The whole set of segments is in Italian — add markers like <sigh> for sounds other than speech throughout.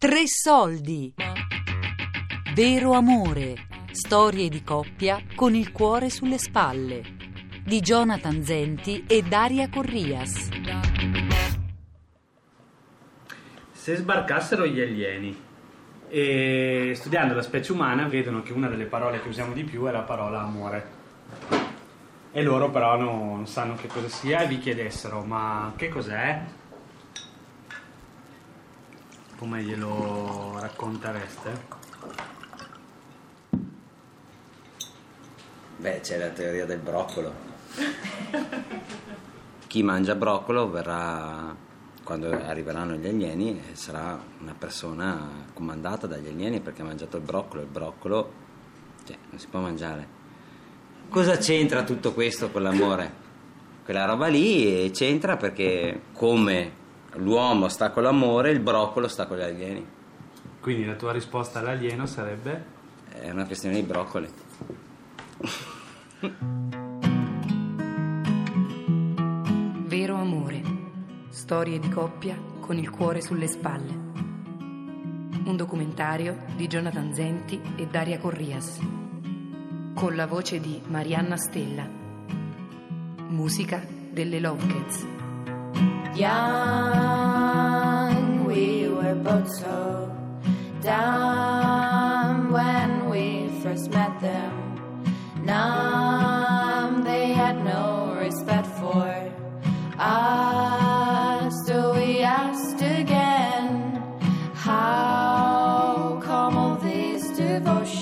Tre soldi. Vero amore. Storie di coppia con il cuore sulle spalle. Di Jonathan Zenti e Daria Corrias. Se sbarcassero gli alieni e studiando la specie umana vedono che una delle parole che usiamo di più è la parola amore. E loro però non sanno che cosa sia e vi chiedessero ma che cos'è? Come glielo raccontereste? Beh, c'è la teoria del broccolo. Chi mangia broccolo verrà, quando arriveranno gli alieni, eh, sarà una persona comandata dagli alieni perché ha mangiato il broccolo. Il broccolo, cioè, non si può mangiare. Cosa c'entra tutto questo con l'amore? Quella roba lì c'entra perché come l'uomo sta con l'amore, il broccolo sta con gli alieni. Quindi la tua risposta all'alieno sarebbe? È una questione di broccoli. Vero amore. Storie di coppia con il cuore sulle spalle. Un documentario di Jonathan Zenti e Daria Corrias. Con la voce di Marianna Stella. Musica delle Lovecats. Young, we were both so dumb when we first met them. Numb, they had no respect for us. So we asked again, How come all this devotion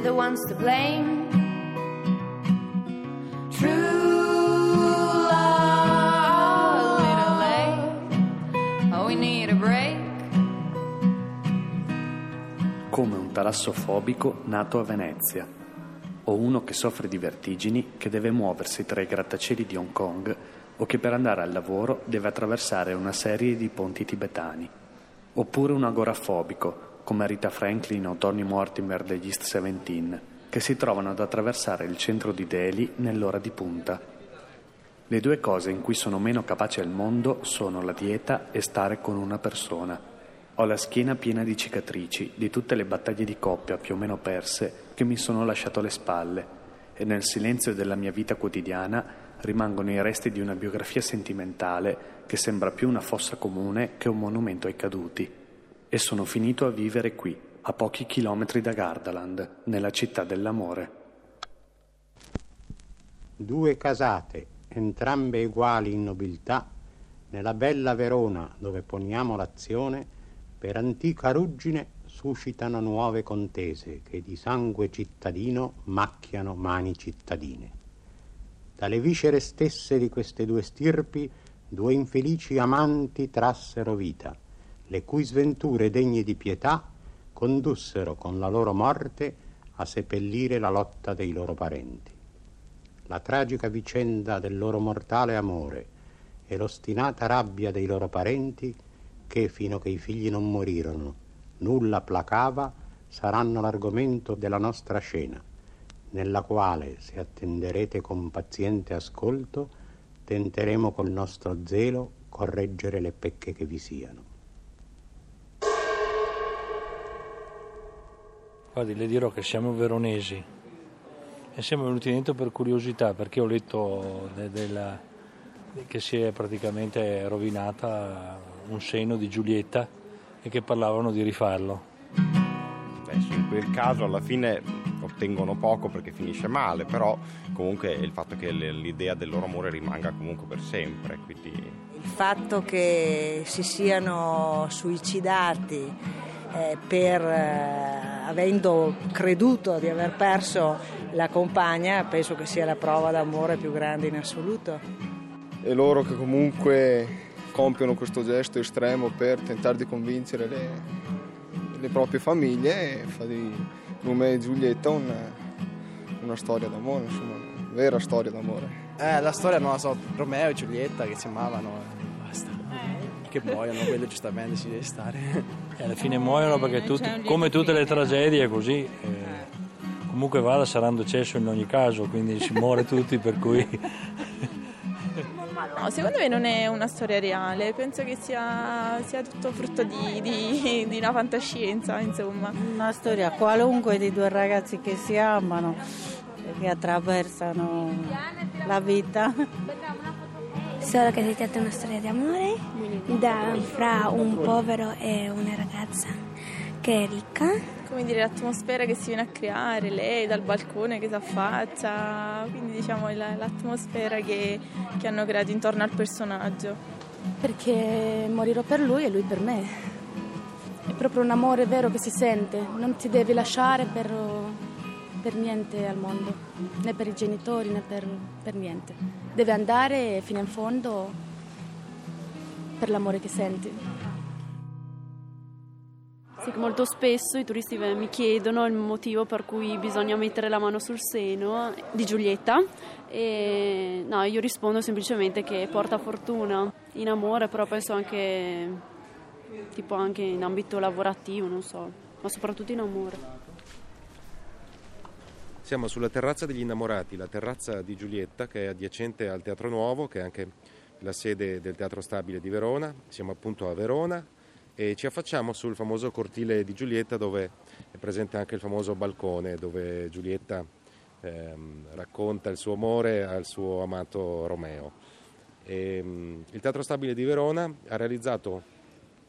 they're the ones to blame. Oh, come un talassofobico nato a Venezia, o uno che soffre di vertigini che deve muoversi tra i grattacieli di Hong Kong o che per andare al lavoro deve attraversare una serie di ponti tibetani, oppure un agorafobico come Rita Franklin o Tony Mortimer degli East Seventeen, che si trovano ad attraversare il centro di Delhi nell'ora di punta. Le due cose in cui sono meno capace al mondo sono la dieta e stare con una persona. Ho la schiena piena di cicatrici di tutte le battaglie di coppia più o meno perse che mi sono lasciato alle spalle e nel silenzio della mia vita quotidiana rimangono i resti di una biografia sentimentale che sembra più una fossa comune che un monumento ai caduti. E sono finito a vivere qui, a pochi chilometri da Gardaland, nella città dell'amore. Due casate, entrambe uguali in nobiltà, nella bella Verona dove poniamo l'azione, per antica ruggine suscitano nuove contese che di sangue cittadino macchiano mani cittadine. Dalle viscere stesse di queste due stirpi, due infelici amanti trassero vita, le cui sventure degne di pietà condussero con la loro morte a seppellire la lotta dei loro parenti. La tragica vicenda del loro mortale amore e l'ostinata rabbia dei loro parenti che fino che i figli non morirono nulla placava saranno l'argomento della nostra scena, nella quale, se attenderete con paziente ascolto, tenteremo col nostro zelo correggere le pecche che vi siano. Guardi, le dirò che siamo veronesi e siamo venuti dentro per curiosità perché ho letto de- della- che si è praticamente rovinata un seno di Giulietta e che parlavano di rifarlo. Adesso in quel caso alla fine ottengono poco perché finisce male, però comunque il fatto che l'idea del loro amore rimanga comunque per sempre, quindi Il fatto che si siano suicidati eh, per, eh, avendo creduto di aver perso la compagna, penso che sia la prova d'amore più grande in assoluto. e loro che comunque compiono questo gesto estremo per tentare di convincere le, le proprie famiglie fa di Romeo e Giulietta una, una storia d'amore, insomma, vera storia d'amore. Eh, la storia non la so, Romeo e Giulietta che si amavano e basta. Che muoiono, quello giustamente ci deve stare. E alla fine muoiono perché tutti, come tutte le tragedie è così. eh, comunque vada sarà un decesso in ogni caso, quindi si muore tutti per cui... No, secondo me non è una storia reale, penso che sia, sia tutto frutto di, di- di una fantascienza, insomma. Una storia qualunque di due ragazzi che si amano e che attraversano la vita. Solo che si tratta di una storia di amore da- fra un povero e una ragazza che è ricca. Come dire, l'atmosfera che si viene a creare, lei dal balcone che si affaccia, quindi diciamo la- l'atmosfera che, che hanno creato intorno al personaggio. Perché morirò per lui e lui per me. È proprio un amore vero che si sente, non ti devi lasciare per, per niente al mondo, né per i genitori né per, per niente. Deve andare fino in fondo per l'amore che senti. Sì, molto spesso i turisti eh, mi chiedono il motivo per cui bisogna mettere la mano sul seno di Giulietta e no, io rispondo semplicemente che porta fortuna in amore, però penso anche tipo anche in ambito lavorativo, non so, ma soprattutto in amore. Siamo sulla terrazza degli innamorati, la terrazza di Giulietta che è adiacente al Teatro Nuovo, che è anche la sede del Teatro Stabile di Verona. Siamo appunto a Verona e ci affacciamo sul famoso cortile di Giulietta dove è presente anche il famoso balcone dove Giulietta ehm, racconta il suo amore al suo amato Romeo. E, mm, il Teatro Stabile di Verona ha realizzato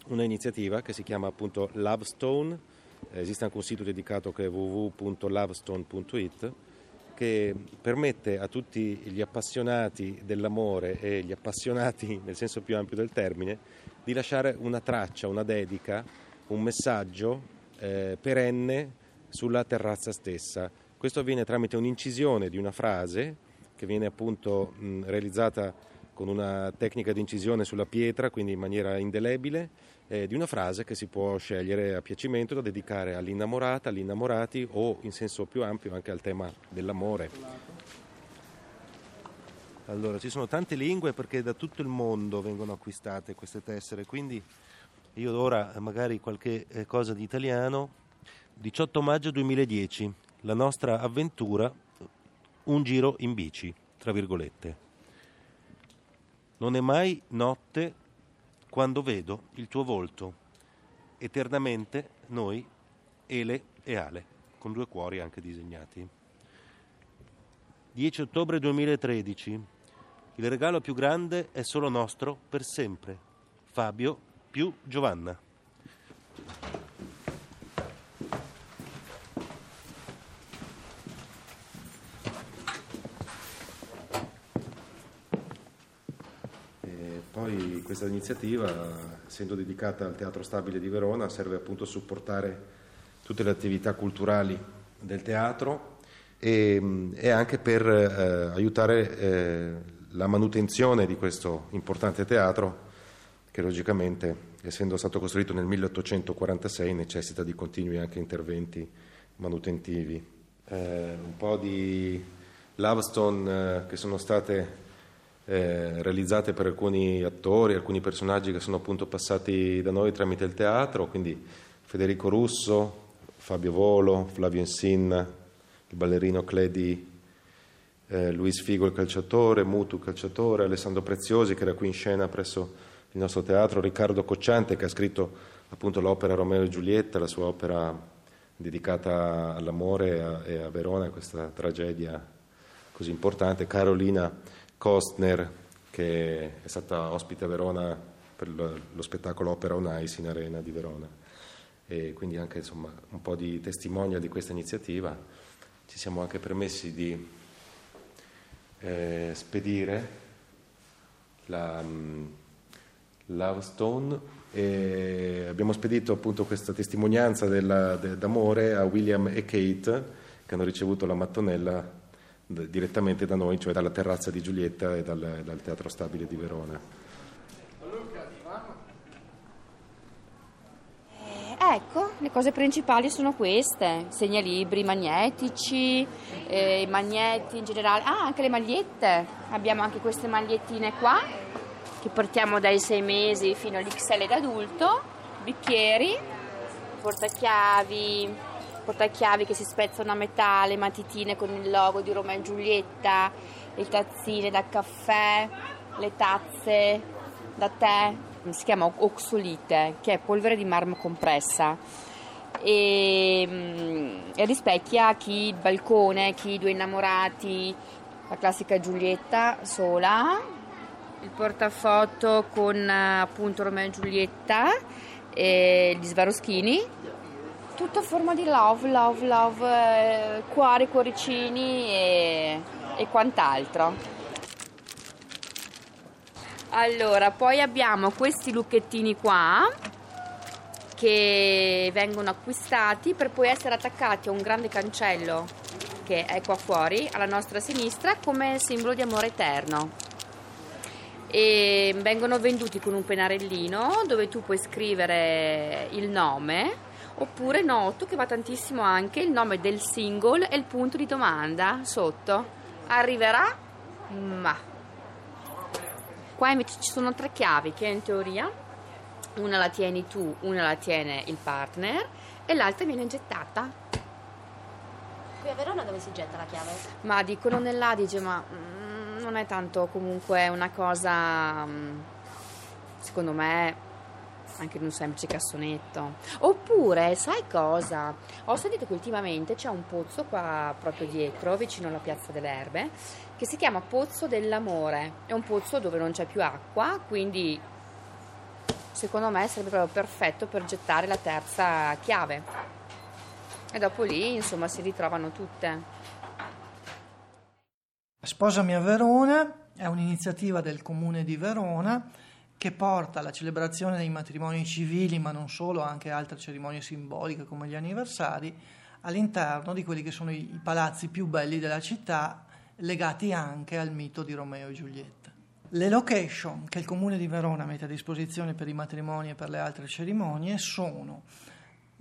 una iniziativa che si chiama appunto Love Stone, esiste anche un sito dedicato che è www.lovestone.it che permette a tutti gli appassionati dell'amore e gli appassionati <laughs> nel senso più ampio del termine di lasciare una traccia, una dedica, un messaggio eh, perenne sulla terrazza stessa. Questo avviene tramite un'incisione di una frase che viene appunto mh, realizzata con una tecnica di incisione sulla pietra, quindi in maniera indelebile, eh, di una frase che si può scegliere a piacimento da dedicare all'innamorata, agli innamorati o in senso più ampio anche al tema dell'amore. Allora, ci sono tante lingue perché da tutto il mondo vengono acquistate queste tessere, quindi io ora magari qualche eh, cosa di italiano. 18 maggio 2010, la nostra avventura, un giro in bici, tra virgolette. Non è mai notte quando vedo il tuo volto. Eternamente noi, Ele e Ale, con due cuori anche disegnati. 10 ottobre 2013. Il regalo più grande è solo nostro per sempre. Fabio più Giovanna. E poi questa iniziativa, essendo dedicata al Teatro Stabile di Verona, serve appunto a supportare tutte le attività culturali del teatro e, e anche per eh, aiutare eh, la manutenzione di questo importante teatro che logicamente, essendo stato costruito nel 1846, necessita di continui anche interventi manutentivi. Eh, un po' di Lavestone eh, che sono state eh, realizzate per alcuni attori, alcuni personaggi che sono appunto passati da noi tramite il teatro, quindi Federico Russo, Fabio Volo, Flavio Insinna, il ballerino Cledi, eh, Luis Figo il calciatore, Mutu il calciatore, Alessandro Preziosi che era qui in scena presso il nostro teatro, Riccardo Cocciante che ha scritto appunto l'opera Romeo e Giulietta, la sua opera dedicata all'amore e a, e a Verona, questa tragedia così importante, Carolina Kostner che è stata ospite a Verona per lo, lo spettacolo Opera on Ice in Arena di Verona e quindi anche insomma, un po' di testimonial di questa iniziativa. Ci siamo anche permessi di eh, spedire la um, Love Stone e abbiamo spedito appunto questa testimonianza della, de, d'amore a William e Kate che hanno ricevuto la mattonella direttamente da noi, cioè dalla terrazza di Giulietta e dal, dal Teatro Stabile di Verona. Ecco, le cose principali sono queste, segnalibri magnetici, eh, magneti in generale, ah anche le magliette, abbiamo anche queste magliettine qua che portiamo dai sei mesi fino all'XL d'adulto, bicchieri, portachiavi, portachiavi che si spezzano a metà, le matitine con il logo di Roma e Giulietta, le tazzine da caffè, le tazze da tè, si chiama oxolite, che è polvere di marmo compressa. E, mm, e rispecchia chi il balcone, chi i due innamorati, la classica Giulietta sola, il portafoto con eh, appunto Romeo e Giulietta e gli Svaroschini, tutto a forma di love, love, love, eh, cuori, cuoricini e, e quant'altro. Allora, poi abbiamo questi lucchettini qua che vengono acquistati per poi essere attaccati a un grande cancello che è qua fuori alla nostra sinistra come simbolo di amore eterno. E vengono venduti con un pennarellino dove tu puoi scrivere il nome oppure noto che va tantissimo anche il nome del single e il punto di domanda sotto. Arriverà? Ma Qua invece ci sono tre chiavi che in teoria una la tieni tu, una la tiene il partner e l'altra viene gettata. Qui a Verona dove si getta la chiave? Ma dicono nell'Adige, ma mm, non è tanto comunque una cosa, mm, secondo me, anche in un semplice cassonetto. Oppure, sai cosa? Ho sentito che ultimamente c'è un pozzo qua proprio dietro, vicino alla Piazza delle Erbe, che si chiama Pozzo dell'Amore. È un pozzo dove non c'è più acqua, quindi secondo me sarebbe proprio perfetto per gettare la terza chiave. E dopo lì, insomma, si ritrovano tutte. Sposami a Verona è un'iniziativa del comune di Verona che porta alla celebrazione dei matrimoni civili, ma non solo, anche altre cerimonie simboliche come gli anniversari, all'interno di quelli che sono i, palazzi più belli della città, legati anche al mito di Romeo e Giulietta. Le location che il Comune di Verona mette a disposizione per i matrimoni e per le altre cerimonie sono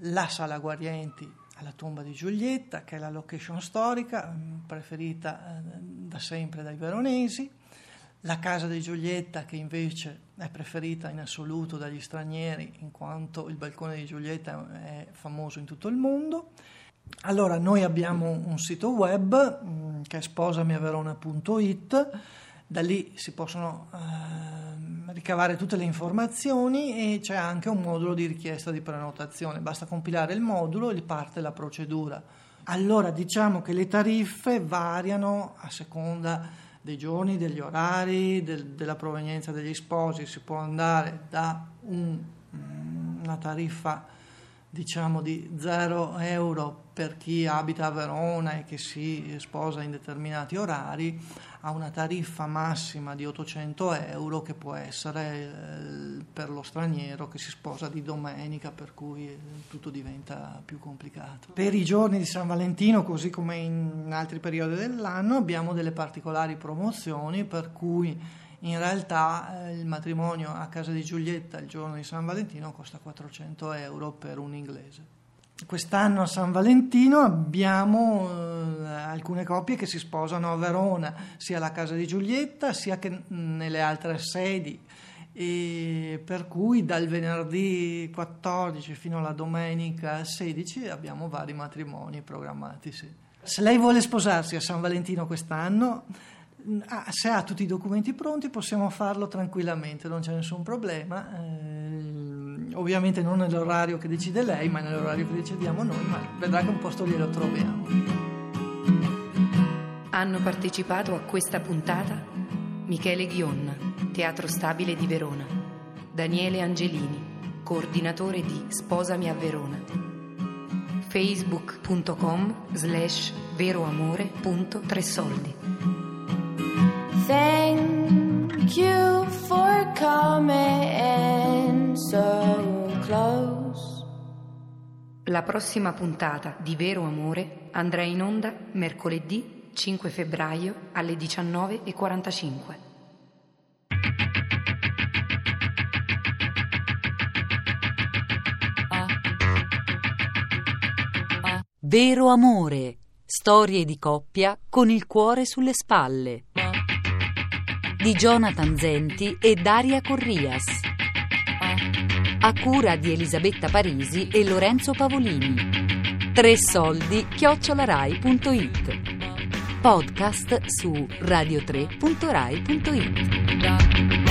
la Sala Guarienti alla tomba di Giulietta, che è la location storica mm, preferita eh, da sempre dai veronesi, la casa di Giulietta che invece è preferita in assoluto dagli stranieri in quanto il balcone di Giulietta è famoso in tutto il mondo. Allora noi abbiamo un sito web mm, che è sposamiaverona.it, da lì si possono eh, ricavare tutte le informazioni e c'è anche un modulo di richiesta di prenotazione, basta compilare il modulo e parte la procedura. Allora diciamo che le tariffe variano a seconda dei giorni, degli orari, del, della provenienza degli sposi, si può andare da un, una tariffa diciamo di 0 euro per chi abita a Verona e che si sposa in determinati orari a una tariffa massima di 800 euro che può essere eh, per lo straniero che si sposa di domenica per cui tutto diventa più complicato. Per i giorni di San Valentino così come in altri periodi dell'anno abbiamo delle particolari promozioni per cui in realtà eh, il matrimonio a casa di Giulietta il giorno di San Valentino costa 400 euro per un inglese. Quest'anno a San Valentino abbiamo eh, alcune coppie che si sposano a Verona, sia alla casa di Giulietta sia che nelle altre sedi, e per cui dal venerdì 14 fino alla domenica 16 abbiamo vari matrimoni programmati. Sì. Se lei vuole sposarsi a San Valentino quest'anno, Ah, se ha tutti i documenti pronti possiamo farlo tranquillamente, non c'è nessun problema. Eh, ovviamente non nell'orario che decide lei, ma nell'orario che decidiamo noi, ma vedrà che un posto glielo troviamo. Hanno partecipato a questa puntata Michele Ghionna, Teatro Stabile di Verona, Daniele Angelini, coordinatore di Sposami a Verona, facebook.com slash veroamore.tresoldi. Thank La prossima puntata di Vero Amore andrà in onda mercoledì 5 febbraio alle 19.45. Vero amore. Storie di coppia con il cuore sulle spalle. Di Jonathan Zenti e Daria Corrias. A cura di Elisabetta Parisi e Lorenzo Pavolini. Tre soldi chiocciolarai.it. Podcast su radio3.rai.it.